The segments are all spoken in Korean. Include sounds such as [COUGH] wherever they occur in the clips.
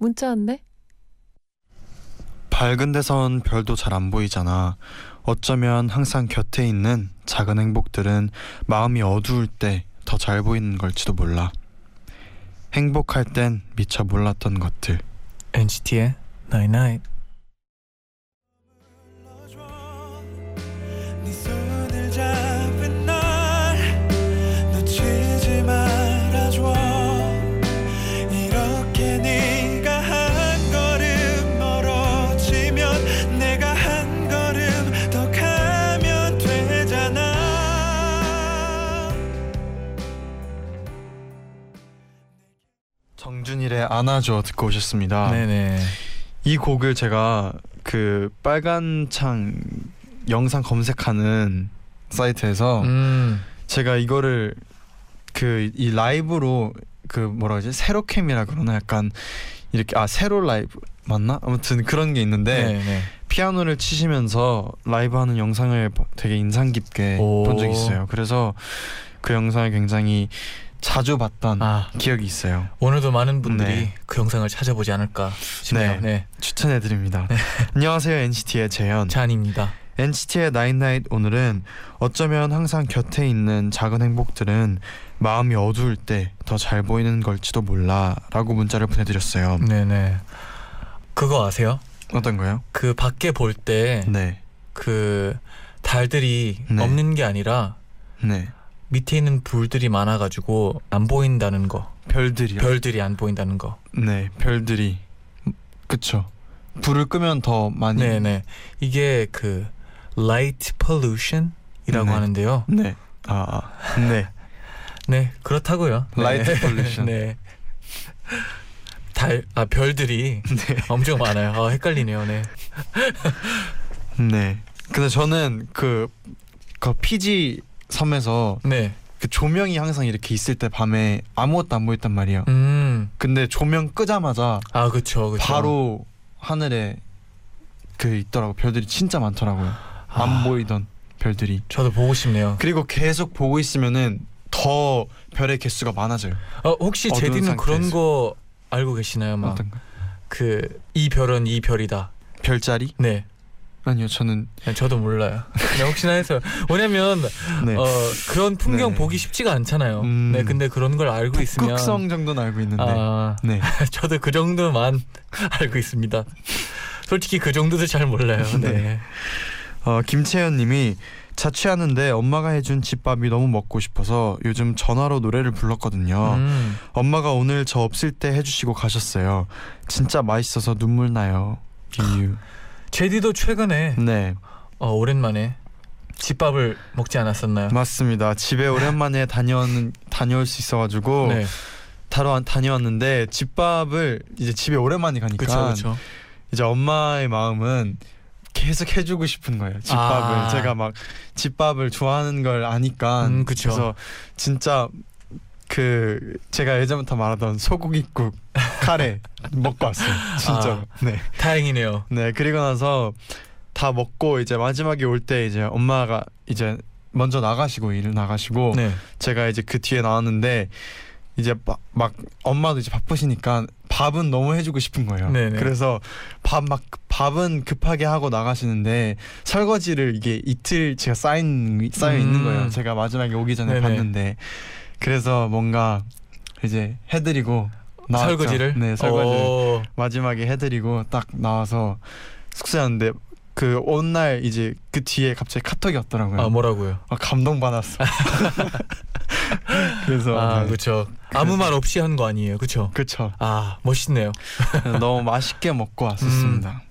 문자 왔네. 밝은 데선 별도 잘 안 보이잖아. 어쩌면 항상 곁에 있는 작은 행복들은 마음이 어두울 때 더 잘 보이는 걸지도 몰라. 행복할 땐 미처 몰랐던 것들. NCT의 Night Night. 안아줘 듣고 오셨습니다. 네네. 이 곡을 제가 그 빨간 창 영상 검색하는 사이트에서 음. 제가 이거를 그 이 라이브로 그 뭐라 그러지 세로캠이라 그러나 약간 이렇게 아 세로 라이브 맞나 아무튼 그런 게 있는데 네네. 피아노를 치시면서 라이브 하는 영상을 되게 인상 깊게 오. 본 적이 있어요. 그래서 그 영상을 굉장히 자주 봤던 아 기억이 있어요. 오늘도 많은 분들이 네. 그 영상을 찾아보지 않을까 싶네요. 네. 네. 추천해 드립니다. [LAUGHS] 안녕하세요 NCT의 재현. 잔입니다. NCT의 나인나잇 오늘은 어쩌면 항상 곁에 있는 작은 행복들은 마음이 어두울 때 더 잘 보이는 걸지도 몰라라고 문자를 보내드렸어요. 네네. 그거 아세요? 어떤 거요? 그 밖에 볼 때그 네, 달들이 네. 없는 게 아니라 네. 밑에 있는 불들이 많아가지고 안 보인다는 거. 별들이요. 별들이 안 보인다는 거. 네, 별들이 그쵸. 불을 끄면 더 많이. 네네. 이게 그 light pollution이라고 네. 하는데요. 네. 아, 아. 네. 네 그렇다고요. 네. Light [LAUGHS] pollution. 네. 달, 아 별들이 네. 엄청 많아요. 아, 헷갈리네요. 네. 네. 근데 저는 그, 그 피지 섬에서 네. 그 조명이 항상 이렇게 있을 때 밤에 아무것도 안 보였단 말이에요. 음. 근데 조명 끄자마자 아 그쵸 그쵸. 바로 하늘에 그 있더라고 별들이 진짜 많더라고요. 안 아, 보이던 별들이. 저도 보고 싶네요. 그리고 계속 보고 있으면은 더 별의 개수가 많아져요. 어, 혹시 제디는 그런. 거 알고 계시나요? 막? 그 이 별은 이 별이다. 별자리? 네. 아니요, 저는 저도 몰라요. 혹시나 해서 왜냐면 네. 어 그런 풍경 네. 보기 쉽지가 않잖아요. 음. 네, 근데 그런 걸 알고 있으면 북극성 정도는 알고 있는데. 아 네. [LAUGHS] 저도 그 정도만 [LAUGHS] 알고 있습니다. 솔직히 그 정도도 잘 몰라요. [LAUGHS] 네. 네. 어, 김채연님이 자취하는데 엄마가 해준 집밥이 너무 먹고 싶어서 요즘 전화로 노래를 불렀거든요. 음. 엄마가 오늘 저 없을 때 해주시고 가셨어요. 진짜 맛있어서 눈물 나요. 이유. 제디도 최근에 네, 어, 오랜만에 집밥을 먹지 않았었나요? 맞습니다. 집에 오랜만에 [LAUGHS] 다녀오는 다녀올 수 있어가지고 네. 다러 다녀왔는데 집밥을 이제 집에 오랜만에 가니까 그렇죠, 그렇죠. 이제 엄마의 마음은 계속 해주고 싶은 거예요. 집밥을 아. 제가 막 집밥을 좋아하는 걸 아니까 음, 그쵸. 그래서 진짜 그 제가 예전부터 말하던 소고기국 [LAUGHS] 카레 먹고 왔어요. 진짜로. 아. 네. 다행이네요. 네 그리고 나서 다 먹고 이제 마지막에 올 때 이제 엄마가 이제 먼저 나가시고 일을 나가시고 네. 제가 이제 그 뒤에 나왔는데 이제 막, 막 엄마도 이제 바쁘시니까 밥은 너무 해주고 싶은 거예요. 네네. 그래서 밥 막 밥은 급하게 하고 나가시는데 설거지를 이게 이틀 제가 쌓인 쌓여 있는 음. 거예요. 제가 마지막에 오기 전에 네네. 봤는데 그래서 뭔가 이제 해드리고 나왔죠. 설거지를 네 설거지를 오. 마지막에 해드리고 딱 나와서 숙소에 왔는데 그 온 날 이제 그 뒤에 갑자기 카톡이 왔더라고요. 아 뭐라고요? 아, 감동 받았어. [LAUGHS] 그래서 아 네. 그렇죠. 아무 말 없이 한 거 아니에요, 그렇죠? 그쵸. 아 멋있네요. 너무 맛있게 먹고 왔었습니다.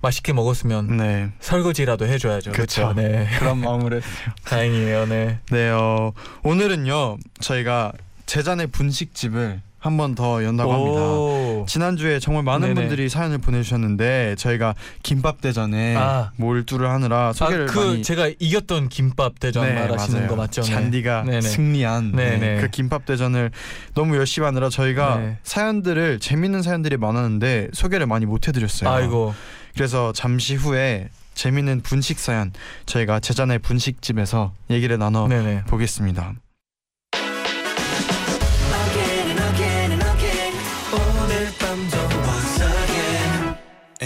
맛있게 먹었으면 네, 설거지라도 해줘야죠. 그렇죠. 네. 그런 마음으로 했어요. 다행이에요. 네. 네, 어, 오늘은요 저희가 제잔의 분식집을 한 번 더 연다고 합니다. 오. 지난주에 정말 많은 네네. 분들이 사연을 보내주셨는데 저희가 김밥 대전에 아. 몰두를 하느라 소개를 아, 그 많이 제가 이겼던 김밥 대전 네, 말하시는 맞아요. 거 맞죠? 네. 잔디가 네네. 승리한 네네. 네, 그 김밥 대전을 너무 열심히 하느라 저희가 네. 사연들을 재밌는 사연들이 많았는데 소개를 많이 못 해드렸어요. 아이고. 그래서 잠시 후에 재밌는 분식 사연 저희가 제자네 분식집에서 얘기를 나눠 네네. 보겠습니다.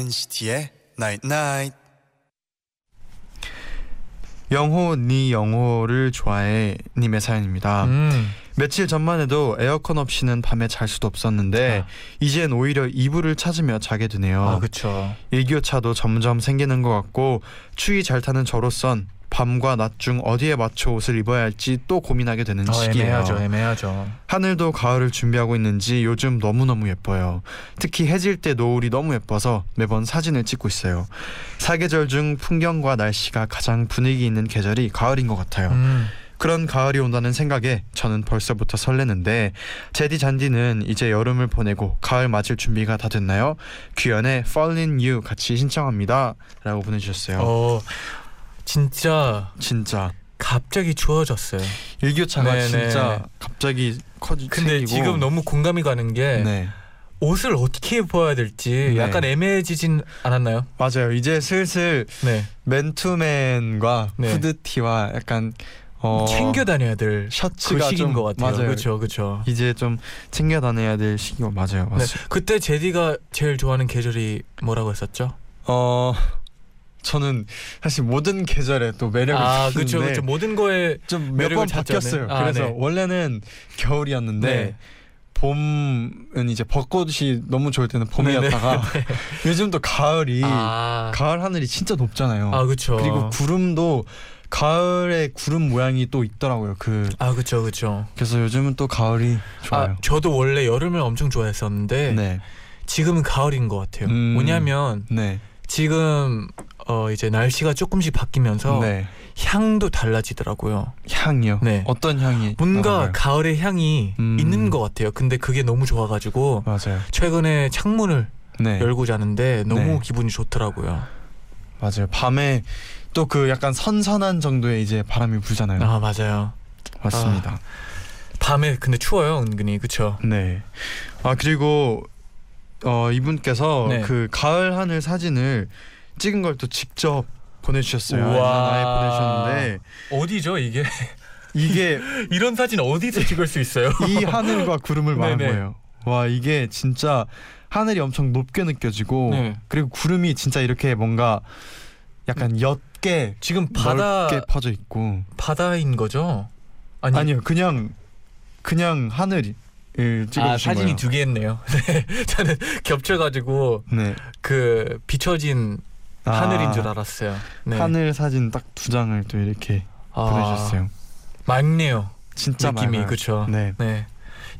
NCT의 Night Night. 영호 니 영호를 좋아해 님의 사연입니다. 음. 며칠 전만 해도 에어컨 없이는 밤에 잘 수도 없었는데 이젠 오히려 이불을 찾으며 자게 되네요. 아, 그렇죠. 일교차도 점점 생기는 것 같고 추위 잘 타는 저로선 밤과 낮 중 어디에 맞춰 옷을 입어야 할지 또 고민하게 되는 어, 시기예요. 애매하죠, 애매하죠. 하늘도 가을을 준비하고 있는지 요즘 너무너무 예뻐요. 특히 해질 때 노을이 너무 예뻐서 매번 사진을 찍고 있어요. 사계절 중 풍경과 날씨가 가장 분위기 있는 계절이 가을인 것 같아요. 음. 그런 가을이 온다는 생각에 저는 벌써부터 설레는데 제디 잔디는 이제 여름을 보내고 가을 맞을 준비가 다 됐나요? 규현의 Fall in You 같이 신청합니다. 라고 보내주셨어요. 어, 진짜 진짜 갑자기 추워졌어요. 일교차가 네네. 진짜 갑자기 커지 근데 생기고 지금 너무 공감이 가는 게 네 옷을 어떻게 입어야 될지 네. 약간 애매해지진 않았나요? 맞아요. 이제 슬슬 네. 맨투맨과 네. 후드티와 약간 어 챙겨 다녀야 될그 셔츠가 시기인 좀것 같아요. 맞아요. 그렇죠, 그렇죠. 이제 좀 챙겨 다녀야 될 시기가 맞아요. 네. 맞습니다. 그때 제디가 제일 좋아하는 계절이 뭐라고 했었죠? 어 저는 사실 모든 계절에 또 매력을 아, 그렇죠, 그렇죠. 모든 거에 좀 몇 번 바뀌었어요. 네. 아, 그래서 네. 원래는 겨울이었는데 네. 봄은 이제 벚꽃이 너무 좋을 때는 봄이었다가 [LAUGHS] 요즘 또 가을이 아, 가을 하늘이 진짜 높잖아요. 아 그렇죠. 그리고 구름도 가을에 구름 모양이 또 있더라고요. 그 아 그렇죠, 그렇죠. 그래서 요즘은 또 가을이 좋아요. 아, 저도 원래 여름을 엄청 좋아했었는데 네, 지금은 가을인 것 같아요. 음. 뭐냐면 네, 지금 어 이제 날씨가 조금씩 바뀌면서 네. 향도 달라지더라고요. 향이요. 네. 어떤 향이? 뭔가 나나요? 가을의 향이 음. 있는 것 같아요. 근데 그게 너무 좋아가지고 맞아요. 최근에 창문을 네, 열고 자는데 너무 네. 기분이 좋더라고요. 맞아요. 밤에 또 그 약간 선선한 정도의 이제 바람이 불잖아요. 아 맞아요. 맞습니다. 밤에 근데 추워요 은근히 그쵸? 네. 아 그리고 어 이분께서 네. 그 가을 하늘 사진을 찍은 걸 또 직접 보내주셨어요. 나에 보내주셨는데 어디죠 이게? 이게 [LAUGHS] 이런 사진 어디서 찍을 수 있어요? [LAUGHS] 이 하늘과 구름을 말한 네네. 거예요. 와 이게 진짜 하늘이 엄청 높게 느껴지고 네. 그리고 구름이 진짜 이렇게 뭔가 약간 옅게 지금 바다 넓게 퍼져 있고 바다인 거죠? 아니, 아니, 요 그냥 그냥 찍어주신 아 사진이. 두 개였네요. [LAUGHS] 네, 저는 겹쳐가지고 네. 그 비춰진 아, 하늘인 줄 알았어요. 네. 하늘 사진 딱 두 장을 또 이렇게 아, 보내주셨어요. 맑네요. 진짜 느낌이. 그쵸? 네. 네.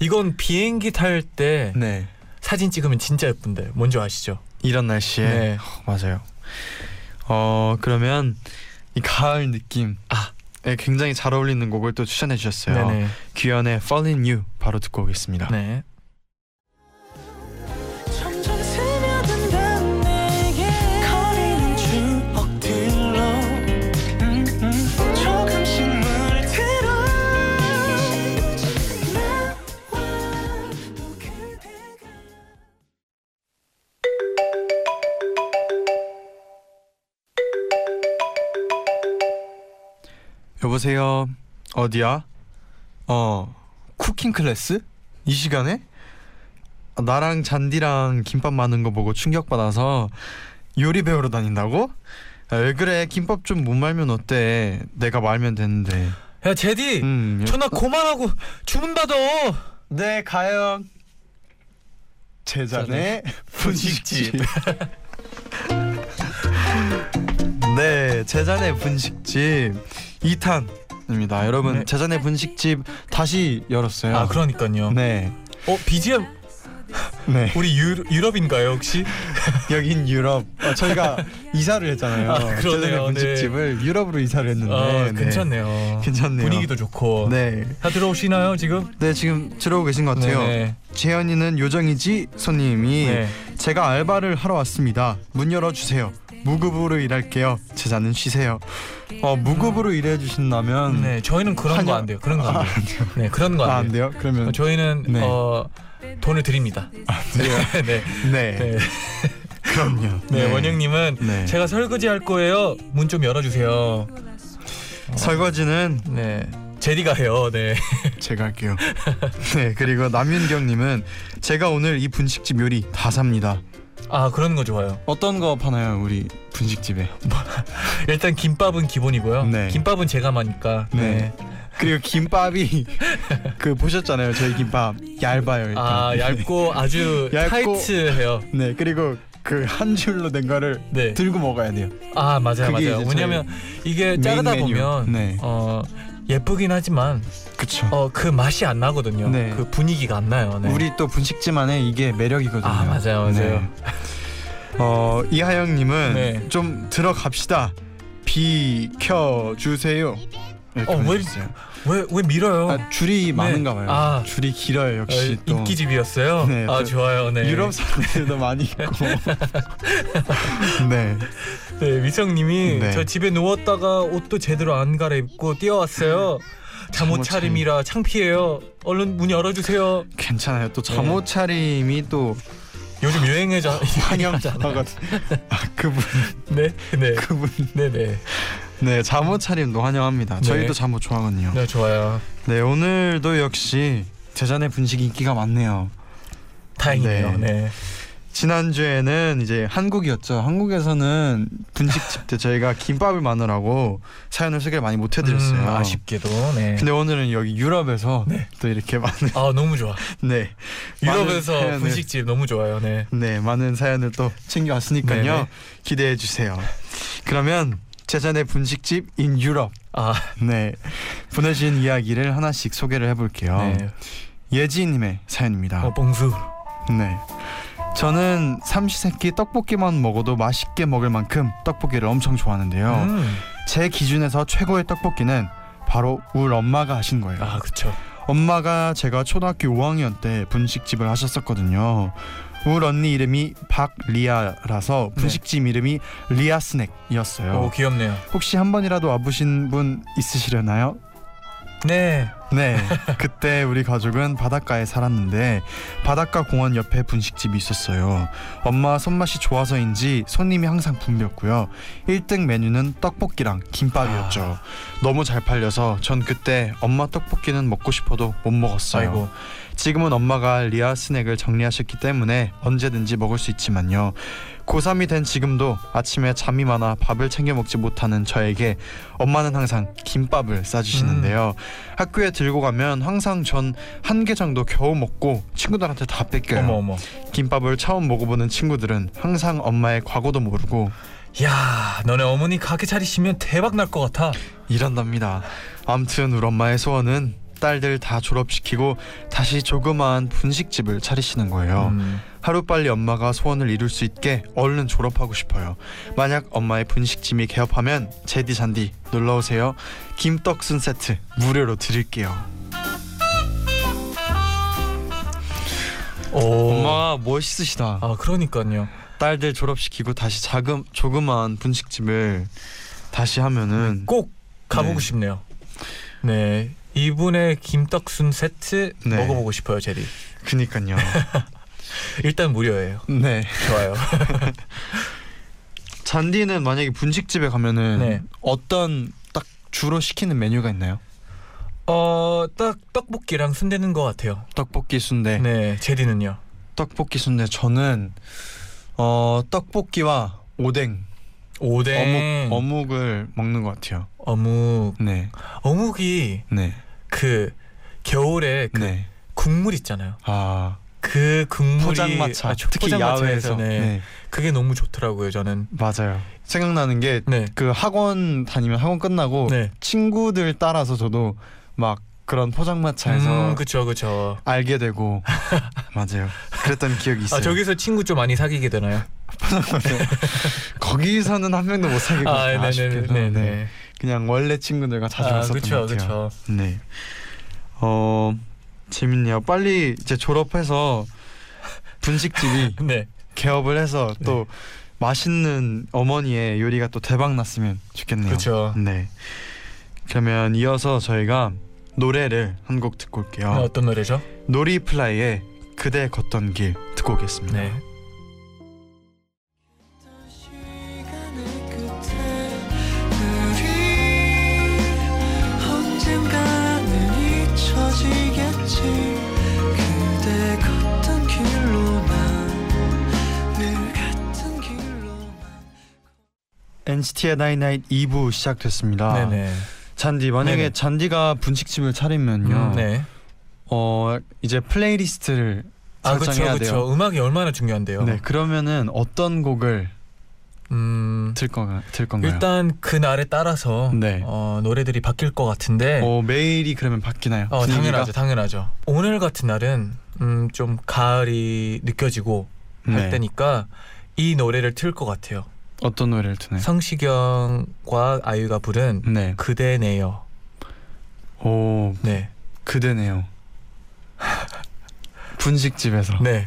이건 비행기 탈 때 네. 사진 찍으면 진짜 예쁜데 뭔지 아시죠? 이런 날씨에 네. 어, 맞아요. 어 그러면 이 가을 느낌 아. 에 굉장히 잘 어울리는 곡을 또 추천해 주셨어요. 네네. 규현의 Fall in You 바로 듣고 오겠습니다. 네. 여보세요. 어디야? 어 쿠킹 클래스? 이 시간에? 아, 나랑 잔디랑 김밥 많은 거 보고 충격 받아서 요리 배우러 다닌다고? 아, 왜 그래? 김밥 좀 못 말면 어때? 내가 말면 되는데. 야 제디, 음. 전화 그만하고 주문 받아. 네 가영. 제자네 분식집. [LAUGHS] 네 제자네 분식집 2탄입니다. 여러분 네. 제자네 분식집 다시 열었어요. 아 그러니까요. 네. 어 BGM 네. 우리 유, 유럽인가요 혹시? [LAUGHS] 여긴 유럽. 어, 저희가 [LAUGHS] 이사를 했잖아요. 아, 그러네요. 네. 분식집을 유럽으로 이사를 했는데 아, 네. 괜찮네요. 괜찮네요. 분위기도 좋고. 네. 다 들어오시나요 지금? 네 지금 들어오고 계신 것 같아요. 네. 재현이는 요정이지 손님이 네. 제가 알바를 하러 왔습니다. 문 열어 주세요. 무급으로 일할게요. 제자는 쉬세요. 어 무급으로 일해 주신다면 네, 저희는 그런 한여- 거안 돼요. 그런 거안 돼요. 네, 그런 거 아, 안안 돼요. 그러면 어, 저희는 네. 어, 돈을 드립니다. [LAUGHS] 네, 네, 네, 네. 그럼요. 네, 원영님은 네. 제가 설거지 할 거예요. 문 좀 열어주세요. 설거지는 네, 제디가 해요. 네. [LAUGHS] 제가 할게요. 네 그리고 남윤경님은 제가 오늘 이 분식집 요리 다 삽니다. 아 그런 거 좋아요. 어떤 거 파나요 우리 분식집에? [LAUGHS] 일단 김밥은 기본이고요. 네. 김밥은 제가 마니까. 네. 그리고 김밥이 [LAUGHS] 그 보셨잖아요 저희 김밥 얇아요 일단. 아 얇고 아주 [LAUGHS] 얇고- 타이트해요. 네 그리고 그한 줄로 된 거를 네. 들고 먹어야 돼요. 아 맞아요 맞아요. 왜냐면 이게 자르다. 보면 네. 어 예쁘긴 하지만 그쵸. 어 그 맛이 안 나거든요. 네. 그 분위기가 안 나요. 네. 우리 또 분식집만의 이게 매력이거든요. 아, 맞아요, 맞아요. 네. 어 이하영님은 네. 좀 들어갑시다. 비켜 주세요. 이렇게 어, 왜-. 왜 왜 밀어요? 아, 줄이 많은가 봐요. 아. 줄이 길어요 역시 어, 또. 인기집이었어요. 네, 아 또 좋아요. 네. 유럽 사람들도 많이 있고. [LAUGHS] 네. 네 위성님이 네. 저 집에 누웠다가 옷도 제대로 안 갈아입고 뛰어왔어요. 잠옷 차림이라 창피해요. 얼른 문 열어주세요. 괜찮아요. 또 네. 잠옷 차림이 또 요즘 유행해져. 환영하거든. 아, 그분 네, 네, 그분. 네, 네. 네 잠옷 차림도 환영합니다. 네. 저희도 잠옷 좋아하거든요. 네 좋아요. 네 오늘도 역시 제자의 분식이 인기가 많네요. 다행이네요. 네. 네. 지난주에는 이제 한국이었죠. 한국에서는 분식집 [LAUGHS] 때 저희가 김밥을 마느라고 사연을 소개를 많이 못 해드렸어요. 음, 아쉽게도. 네. 근데 오늘은 여기 유럽에서 네. 또 이렇게 많은 아 너무 좋아. [LAUGHS] 네 유럽에서 사연을- 분식집 너무 좋아요. 네. 네 많은 사연을 또 챙겨왔으니까요. 네네. 기대해 주세요. 그러면 제자의 분식집 인 유럽 아 네 보내주신 이야기를 하나씩 소개를 해볼게요. 네. 예지님의 사연입니다. 어 봉수. 네. 저는 삼시세끼 떡볶이만 먹어도 맛있게 먹을 만큼 떡볶이를 엄청 좋아하는데요. 음. 제 기준에서 최고의 떡볶이는 바로 우리 엄마가 하신 거예요. 아 그쵸. 엄마가 제가 초등학교 5학년 때 분식집을 하셨었거든요. 우리 언니 이름이 박리아라서 분식집 이름이 리아 스낵이었어요. 오 귀엽네요. 혹시 한 번이라도 와보신 분 있으시려나요? 네. 네. [LAUGHS] 그때 우리 가족은 바닷가에 살았는데 바닷가 공원 옆에 분식집이 있었어요. 엄마 손맛이 좋아서인지 손님이 항상 붐볐고요. 1등 메뉴는 떡볶이랑 김밥이었죠. 너무 잘 팔려서 전 그때 엄마 떡볶이는 먹고 싶어도 못 먹었어요. 아이고. 지금은 엄마가 리아 스낵을 정리하셨기 때문에 언제든지 먹을 수 있지만요. 고3이 된 지금도 아침에 잠이 많아 밥을 챙겨 먹지 못하는 저에게 엄마는 항상 김밥을 싸주시는데요. 학교에 들고 가면 항상 전 한 개 정도 겨우 먹고 친구들한테 다 뺏겨요. 어머 어머. 김밥을 처음 먹어보는 친구들은 항상 엄마의 과거도 모르고 야 너네 어머니 가게 차리시면 대박 날 것 같아. 이런답니다. 아무튼 우리 엄마의 소원은 딸들 다 졸업시키고 다시 조그마한 분식집을 차리시는 거예요. 음. 하루빨리 엄마가 소원을 이룰 수 있게 얼른 졸업하고 싶어요. 만약 엄마의 분식집이 개업하면 제디 잔디 놀러 오세요. 김떡순 세트 무료로 드릴게요. 오. 엄마가 멋있으시다. 아 그러니까요. 딸들 졸업시키고 다시 자금 조그마한 분식집을 다시 하면은 꼭 가보고 네. 싶네요. 네. 이분의 김떡순 세트 네. 먹어보고 싶어요, 제리. 그니까요. [LAUGHS] 일단 무료예요. 네. 좋아요. [LAUGHS] 잔디는 만약에 분식집에 가면은 네. 어떤 딱 주로 시키는 메뉴가 있나요? 어, 딱 떡볶이랑 순대는 것 같아요. 떡볶이 순대. 네, 제리는요. 떡볶이 순대 저는 어 떡볶이와 오뎅 오뎅, 어묵 어묵을 먹는 것 같아요. 어묵, 네, 어묵이 네, 그 겨울에 그 네. 국물 있잖아요. 아 그 국물이 포장마차 아, 특히 포장마차에서, 야외에서 네. 네. 그게 너무 좋더라고요. 저는. 맞아요. 생각나는 게그 네, 학원 다니면 학원 끝나고 네. 친구들 따라서 저도 막 그런 포장마차에서 음, 그쵸 그쵸. 알게 되고 [LAUGHS] 맞아요. 그랬던 기억이 있어요. 아 저기서 친구 좀 많이 사귀게 되나요? 거기서는 한 명도 못 사귀고 아, 아, 쉽게도 네네네. 네. 그냥 원래 친구들과 자주 아, 갔었던 그쵸 것 같아요. 그쵸. 네. 어 재밌네요. 빨리 이제 졸업해서 분식집이 [LAUGHS] 네. 개업을 해서 또 맛있는 어머니의 요리가 또 대박 났으면 좋겠네요. 그쵸. 네. 그러면 이어서 저희가 노래를 한 곡 듣고 올게요. 어, 어떤 노래죠? 노리플라이의 그대 걷던 길 듣고 오겠습니다. 네. NCT의 나이나잇 2부 시작됐습니다. 네네. 잔디 만약에 네네. 잔디가 분식집을 차리면요. 음, 네. 어 이제 플레이리스트를 아 설정해야 그쵸. 돼요. 음악이 얼마나 중요한데요. 네 그러면은 어떤 곡을 음. 건가 틀 건가요? 일단 그 날에 따라서 네. 어, 노래들이 바뀔 것 같은데 어 매일이 그러면 바뀌나요? 어, 분위기가? 당연하죠 당연하죠 오늘 같은 날은 음, 좀 가을이 느껴지고 할 네. 때니까 이 노래를 틀 것 같아요 어떤 노래를 트나요? 성시경과 아이유가 부른 네. 그대네요 오 네. 그대네요. 분식집에서. 네.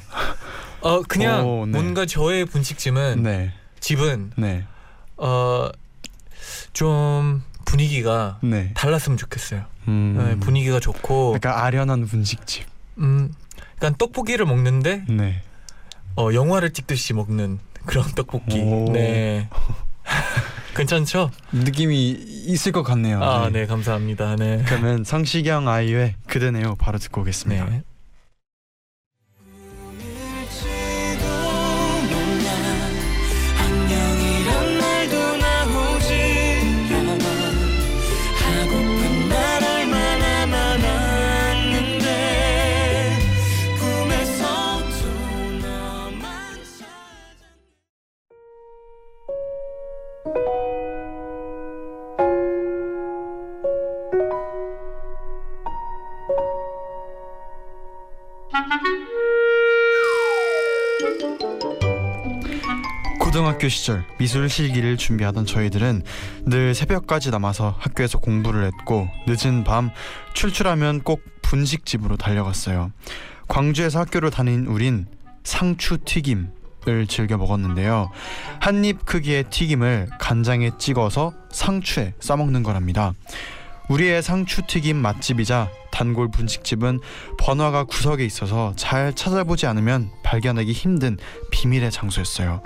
어 그냥 오, 네. 뭔가 저의 분식집은 네. 집은 네. 어좀 분위기가 네. 달랐으면 좋겠어요. 음. 네, 분위기가 좋고 약간 아련한 분식집. 음 약간 떡볶이를 먹는데 네. 어 영화를 찍듯이 먹는 그런 떡볶이. 오. 네. [LAUGHS] 괜찮죠? 느낌이 있을 것 같네요. 아, 네, 감사합니다. 네. 그러면 성시경 아이유의 그대네요 바로 듣고 오겠습니다. 네. 고등학교 시절 미술 실기를 준비하던 저희들은 늘 새벽까지 남아서 학교에서 공부를 했고 늦은 밤 출출하면 꼭 분식집으로 달려갔어요. 광주에서 학교를 다닌 우린 상추 튀김을 즐겨 먹었는데요. 한 입 크기의 튀김을 간장에 찍어서 상추에 싸먹는 거랍니다. 우리의 상추 튀김 맛집이자 단골 분식집은 번화가 구석에 있어서 잘 찾아보지 않으면 발견하기 힘든 비밀의 장소였어요.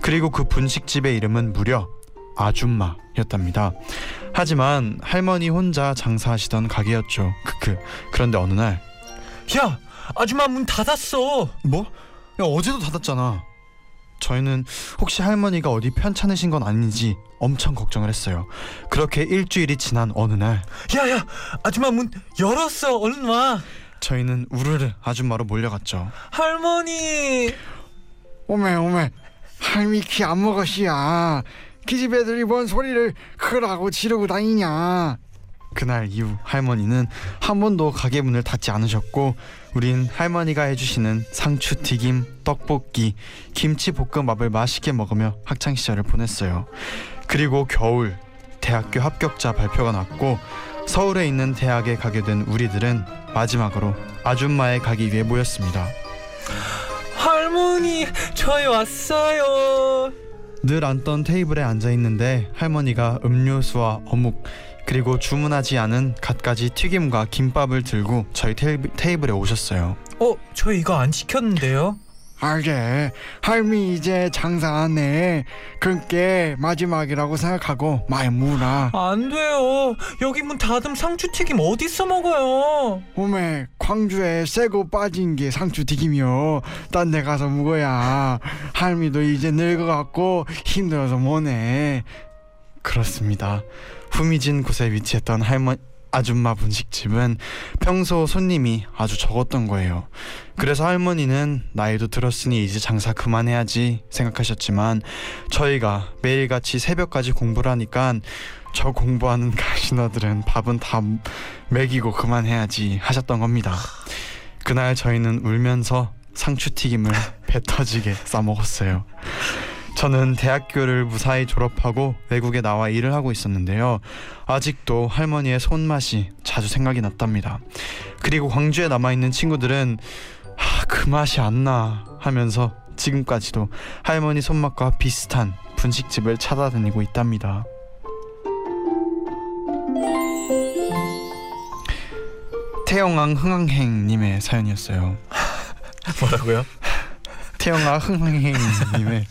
그리고 그 분식집의 이름은 무려 아줌마였답니다. 하지만 할머니 혼자 장사하시던 가게였죠. 크크. 그런데 어느 날 야, 아줌마 문 닫았어. 뭐? 야 어제도 닫았잖아. 저희는 혹시 할머니가 어디 편찮으신 건 아닌지 엄청 걱정을 했어요. 그렇게 일주일이 지난 어느 날 야, 야, 아줌마 문 열었어. 얼른 와. 저희는 우르르 아줌마로 몰려갔죠. 할머니. 오메 오메 할미 키 안 먹었시야 기집 애들이 뭔 소리를 크라고 지르고 다니냐 그날 이후 할머니는 한 번도 가게 문을 닫지 않으셨고 우린 할머니가 해주시는 상추 튀김, 떡볶이, 김치 볶음밥을 맛있게 먹으며 학창 시절을 보냈어요. 그리고 겨울 대학교 합격자 발표가 났고 서울에 있는 대학에 가게 된 우리들은 마지막으로 아줌마에 가기 위해 모였습니다. 할머니, 저희 왔어요. 늘 앉던 테이블에 앉아 있는데 할머니가 음료수와 어묵 그리고 주문하지 않은 갖가지 튀김과 김밥을 들고 저희 테이블, 테이블에 오셨어요. 어, 저희 이거 안 시켰는데요. 알게 할미 이제 장사 안해 그게 마지막이라고 생각하고 많이 무라 안 돼요. 여기 문 닫음 상추튀김 어디서 먹어요? 오메 광주에 새고 빠진 게 상추 튀김이요 딴 데 가서 먹어야 할미도 이제 늙어갖고 힘들어서 뭐네 그렇습니다. 후미진 곳에 위치했던 할머 아줌마 분식집은 평소 손님이 아주 적었던 거예요. 그래서 할머니는 나이도 들었으니 이제 장사 그만해야지 생각하셨지만 저희가 매일같이 새벽까지 공부를 하니까 저 공부하는 [LAUGHS] 가시너들은 밥은 다 먹이고 그만해야지 하셨던 겁니다. 그날 저희는 울면서 상추 튀김을 [LAUGHS] 배 터지게 싸 먹었어요. 저는 대학교를 무사히 졸업하고 외국에 나와 일을 하고 있었는데요. 아직도 할머니의 손맛이 자주 생각이 났답니다. 그리고 광주에 남아 있는 친구들은 아, 그 맛이 안 나 하면서 지금까지도 할머니 손맛과 비슷한 분식집을 찾아다니고 있답니다. 태영왕 흥황행님의 사연이었어요. 뭐라고요? 태영아 흥황행님의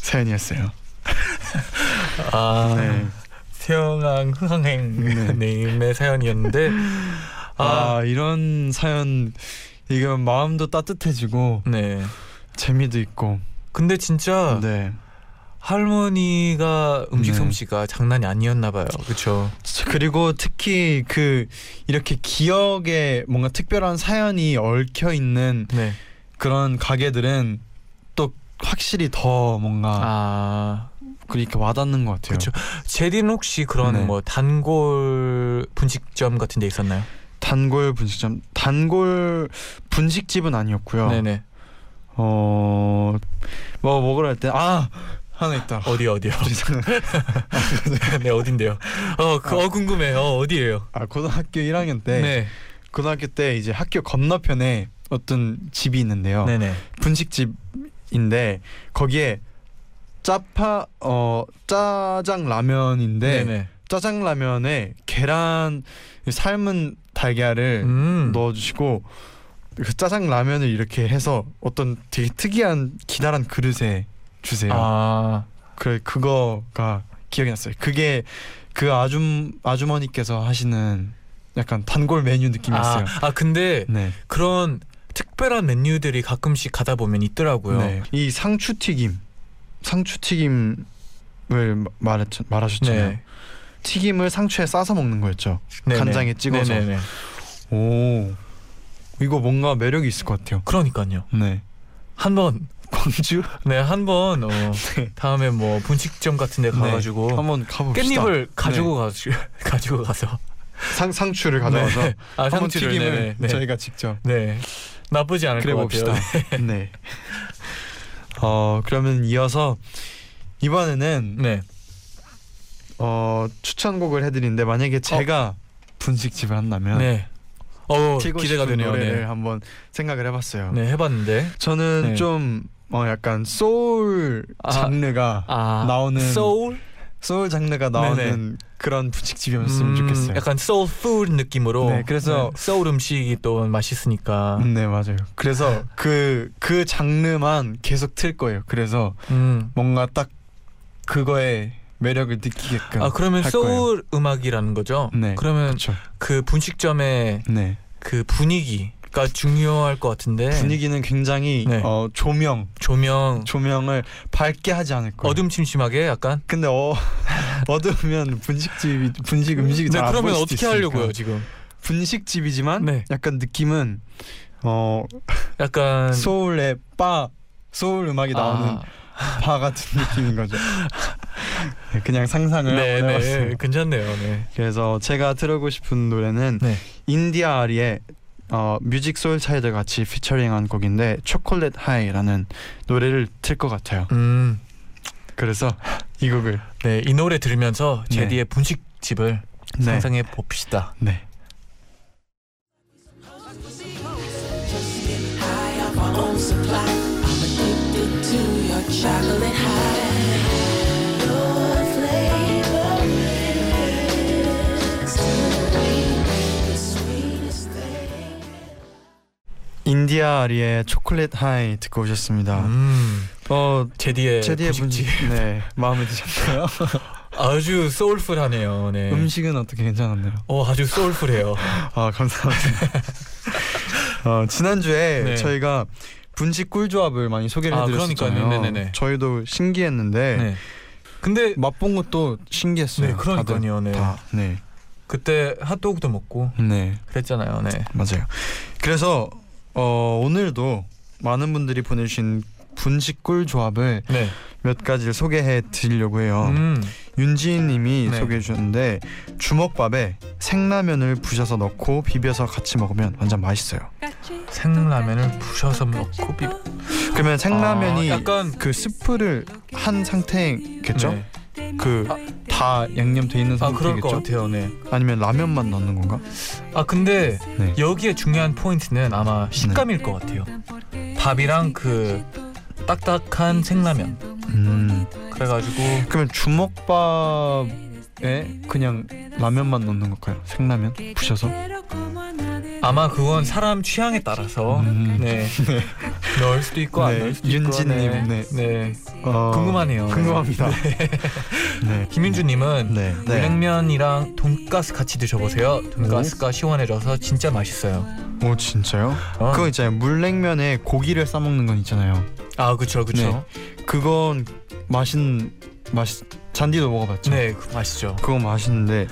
사연이었어요. [LAUGHS] 아 네. 태영왕 흥항행님의 사연이었는데 아, 아 이런 사연 이거 마음도 따뜻해지고 네. 재미도 있고. 근데 진짜 네. 할머니가 음식 네. 솜씨가 장난이 아니었나 봐요. 그렇죠. 그리고 특히 그 이렇게 기억에 뭔가 특별한 사연이 얽혀 있는 네. 그런 가게들은 또 확실히 더 뭔가 아 그렇게 와닿는 것 같아요. 그렇죠. 제디는 혹시 그런 네. 뭐 단골 분식점 같은 데 있었나요? 단골 분식점 단골 분식집은 아니었고요. 네네. 어 뭐 먹으러 할 때 아 하나 있다. 어디 어디요? [LAUGHS] 네 어딘데요? 어, 그, 어 궁금해. 어 어디예요? 아 고등학교 1학년 때 네. 고등학교 때 이제 학교 건너편에 어떤 집이 있는데요. 네네. 분식집 인데 거기에 짜파 어 짜장 라면인데 네네. 짜장 라면에 계란 삶은 달걀을 음. 넣어주시고 그 짜장 라면을 이렇게 해서 어떤 되게 특이한 기다란 그릇에 주세요. 아 그래 그거가 기억이 났어요. 그게 그 아줌 아주머니께서 하시는 약간 단골 메뉴 느낌이었어요. 아, 아 근데 네. 그런 특별한 메뉴들이 가끔씩 가다 보면 있더라고요. 네. 이 상추 튀김, 상추 튀김을 말했 말하셨잖아요. 네. 튀김을 상추에 싸서 먹는 거였죠. 네네. 간장에 찍어서. 네네네. 오, 이거 뭔가 매력이 있을 것 같아요. 그러니까요. 네. 한번 광주 네 한번 어, [LAUGHS] 네. 다음에 뭐 분식점 같은데 네. 가가지고 한번 가봅시다. 깻잎을 가지고 가서 [LAUGHS] 가지고 가서 상 상추를 가져와서 네. 아 한번 상추를 튀김을 네, 네. 저희가 직접 네 나쁘지 않을 그래 것 봅시다. 같아요. 네. 어 그러면 이어서 이번에는 네. 어 추천곡을 해드리는데 만약에 제가 분식집을 한다면 네. 어 기대가 되네요. 노래를 네. 한번 생각을 해봤어요. 네 해봤는데 저는 네. 좀 어, 약간 소울 아, 장르가 아 나오는 소울 소울 장르가 나오는 네네. 그런 분식집이었으면 음, 좋겠어요. 약간 소울 푸드 느낌으로. 네, 그래서- 소울 음식이 또 맛있으니까. 음, 네 맞아요. 그래서 [LAUGHS] 그그 장르만 계속 틀 거예요. 그래서 음. 뭔가 딱 그거의 매력을 느끼게끔. 아 그러면 할 소울 음악이라는 거죠? 네. 그러면 그렇죠. 그 분식점의 네. 그 분위기 가 중요할 것 같은데. 분위기는 굉장히 네. 어, 조명 조명 조명을 밝게 하지 않을 거예요. 어둠침침하게 약간. 근데 어 [LAUGHS] 어두우면 분식집이 분식 음식이 네, 그러면 어떻게 있으니까. 하려고요 지금? 분식집이지만 네. 약간 느낌은 어 약간 소울의 바 소울 음악이 나오는 아, 바 같은 느낌인 거죠. 네, [LAUGHS] 그냥 상상을 네, 네, 해봤어요. 괜찮네요. 네. 그래서 제가 들어보고 싶은 노래는 네. 인디아 아리의 어, Musiq Soulchild 같이 피처링한 곡인데 Chocolate High라는 노래를 틀 것 같아요. 음, 그래서 [LAUGHS] 이 곡을 네, 이 노래 들으면서 네. 제디의 분식집을 네. 상상해 봅시다. 네. high off 인디아 아리의 초콜릿 하이 듣고 오셨습니다. 음, 어 제디의, 제디의 분식 [LAUGHS] 네 마음에 드셨나요? [LAUGHS] 아주 소울풀하네요. 네. 음식은 어떻게 괜찮았나요? 어, 아주 소울풀해요. [LAUGHS] 아 감사합니다. 어, 지난주에 네. 저희가 분식 꿀조합을 많이 소개를 아, 해드렸잖아요. 그러니까요. 네네네. 저희도 신기했는데 네. 근데 맛본 것도 신기했어요. 네, 그러니까요. 네. 다. 네. 그때 핫도그도 먹고 네 그랬잖아요. 네. 맞아요. 그래서 어, 오늘도 많은 분들이 보내주신 분식 꿀 조합을 네. 몇 가지를 소개해 드리려고 해요. 음. 윤지인님이 네. 소개해 주셨는데 주먹밥에 생라면을 부셔서 넣고 비벼서 같이 먹으면 완전 맛있어요. 생라면을 부셔서 먹고 비. 그러면 생라면이 아, 약간 그 스프를 한 상태겠죠? 네. 그 다 양념돼 있는 아 그럴 것 상태겠죠? 같아요. 네. 아니면 라면만 넣는 건가? 아 근데 네. 여기에 중요한 포인트는 아마 식감일 것 같아요. 밥이랑 그 딱딱한 생라면. 음. 그래가지고 그러면 주먹밥에 그냥 라면만 넣는 걸까요? 생라면 부셔서? 아마 그건 사람 취향에 따라서 음. 네 [LAUGHS] 넣을 수도 있고 안 네, 넣을 수도 윤지님, 있고 네. 네. 어, 궁금하네요. 궁금합니다. 네. [LAUGHS] 김민주님은 네. 물냉면이랑 돈가스 같이 드셔보세요. 돈가스가 시원해져서 진짜 맛있어요. 오 진짜요? 어. 그거 있잖아요. 물냉면에 고기를 싸 먹는 건 있잖아요. 아 그쵸 그쵸. 그건 맛있는 맛 잔디도 먹어봤죠. 네, 그 맛있죠. 그건 맛있는데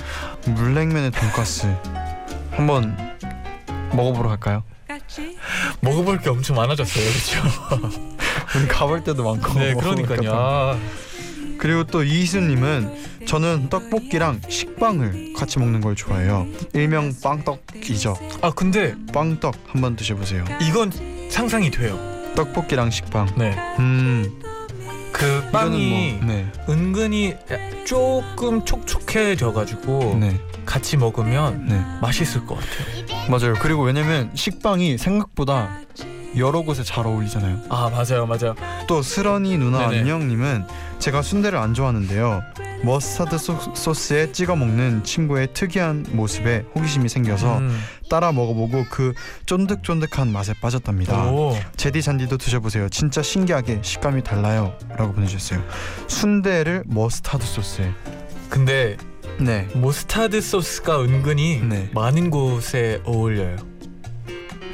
물냉면에 돈가스 한번 먹어보러 갈까요? 먹어볼 게 엄청 많아졌어요, 그렇죠? [LAUGHS] 우리 가볼 때도 많고. 네, 그러니까요. 아, 그리고 또 이희수님은 저는 떡볶이랑 식빵을 같이 먹는 걸 좋아해요. 일명 빵떡이죠. 아 근데 빵떡 한번 드셔보세요. 이건 상상이 돼요. 떡볶이랑 식빵. 네, 음, 그 빵이 뭐, 네, 은근히 조금 촉촉해져가지고 네, 같이 먹으면 네, 맛있을 것 같아요. 맞아요. 그리고 왜냐면 식빵이 생각보다 여러 곳에 잘 어울리잖아요. 아 맞아요, 맞아요. 또 스런이 누나 네네. 안녕님은 제가 순대를 안 좋아하는데요. 머스타드 소, 소스에 찍어 먹는 친구의 특이한 모습에 호기심이 생겨서 음. 따라 먹어보고 그 쫀득쫀득한 맛에 빠졌답니다. 오, 제디 잔디도 드셔보세요. 진짜 신기하게 식감이 달라요.라고 보내주셨어요. 순대를 머스타드 소스에. 근데 네. 모스타드 소스가 은근히 네. 많은 곳에 어울려요.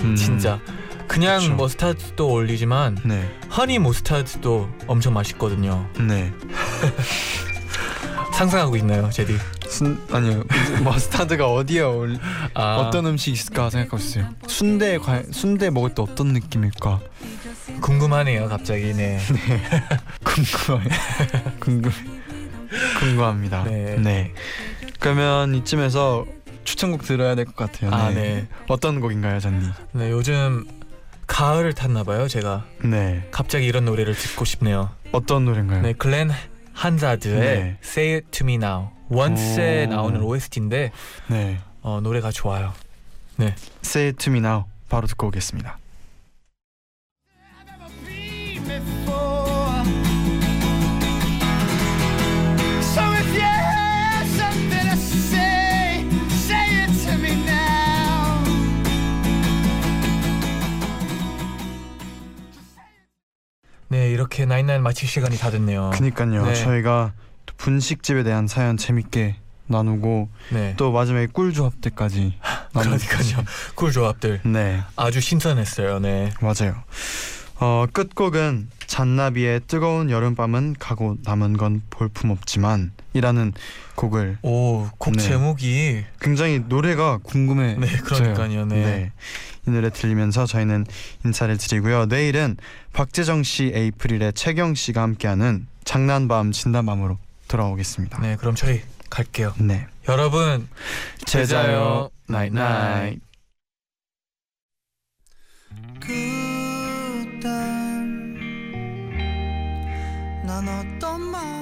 음, 진짜. 그냥 그쵸. 머스타드도 어울리지만 네. 허니 모스타드도 엄청 맛있거든요. 네. [LAUGHS] 상상하고 있나요, 제디? 순 아니요. 머스타드가 어디에 어울 아, 어떤 음식 있을까 생각하고 있어요. 순대 과 순대 먹을 때 어떤 느낌일까 궁금하네요, 갑자기. 네. [LAUGHS] 궁금해. [LAUGHS] 궁금 궁금합니다. 네. 네. 그러면 이쯤에서 추천곡 들어야 될 것 같아요. 아, 네. 어떤 곡인가요, 잔디? 네, 요즘 가을을 탔나 봐요, 제가. 네. 갑자기 이런 노래를 듣고 싶네요. 어떤 노래인가요? 네, 글렌 한자드의 네. Say It To Me Now. 원스에 오. 나오는 OST인데 네. 어, 노래가 좋아요. Say it to me now. 바로 듣고 오겠습니다. 네, 이렇게 나인나인 마칠 시간이 다 됐네요. 그니까요. 네. 저희가 또 분식집에 대한 사연 재밌게 나누고 네. 또 마지막에 꿀 조합 때까지 [LAUGHS] 그러니까요. 꿀 조합들 네, 아주 신선했어요. 네. 맞아요. 어, 끝곡은 잔나비의 뜨거운 여름밤은 가고 남은 건 볼품없지만 이라는 곡을 오, 곡 네. 제목이 굉장히 노래가 궁금해. 네, 그러니까요. 네. 이 노래 들리면서 저희는 인사를 드리고요. 내일은 박재정 씨, 에이프릴의 채경 씨가 함께하는 장난밤 진단밤으로 돌아오겠습니다. 네, 그럼 저희 갈게요. 네. 여러분 제자요. 나잇 나잇. 그땐 난 어떤 마음이었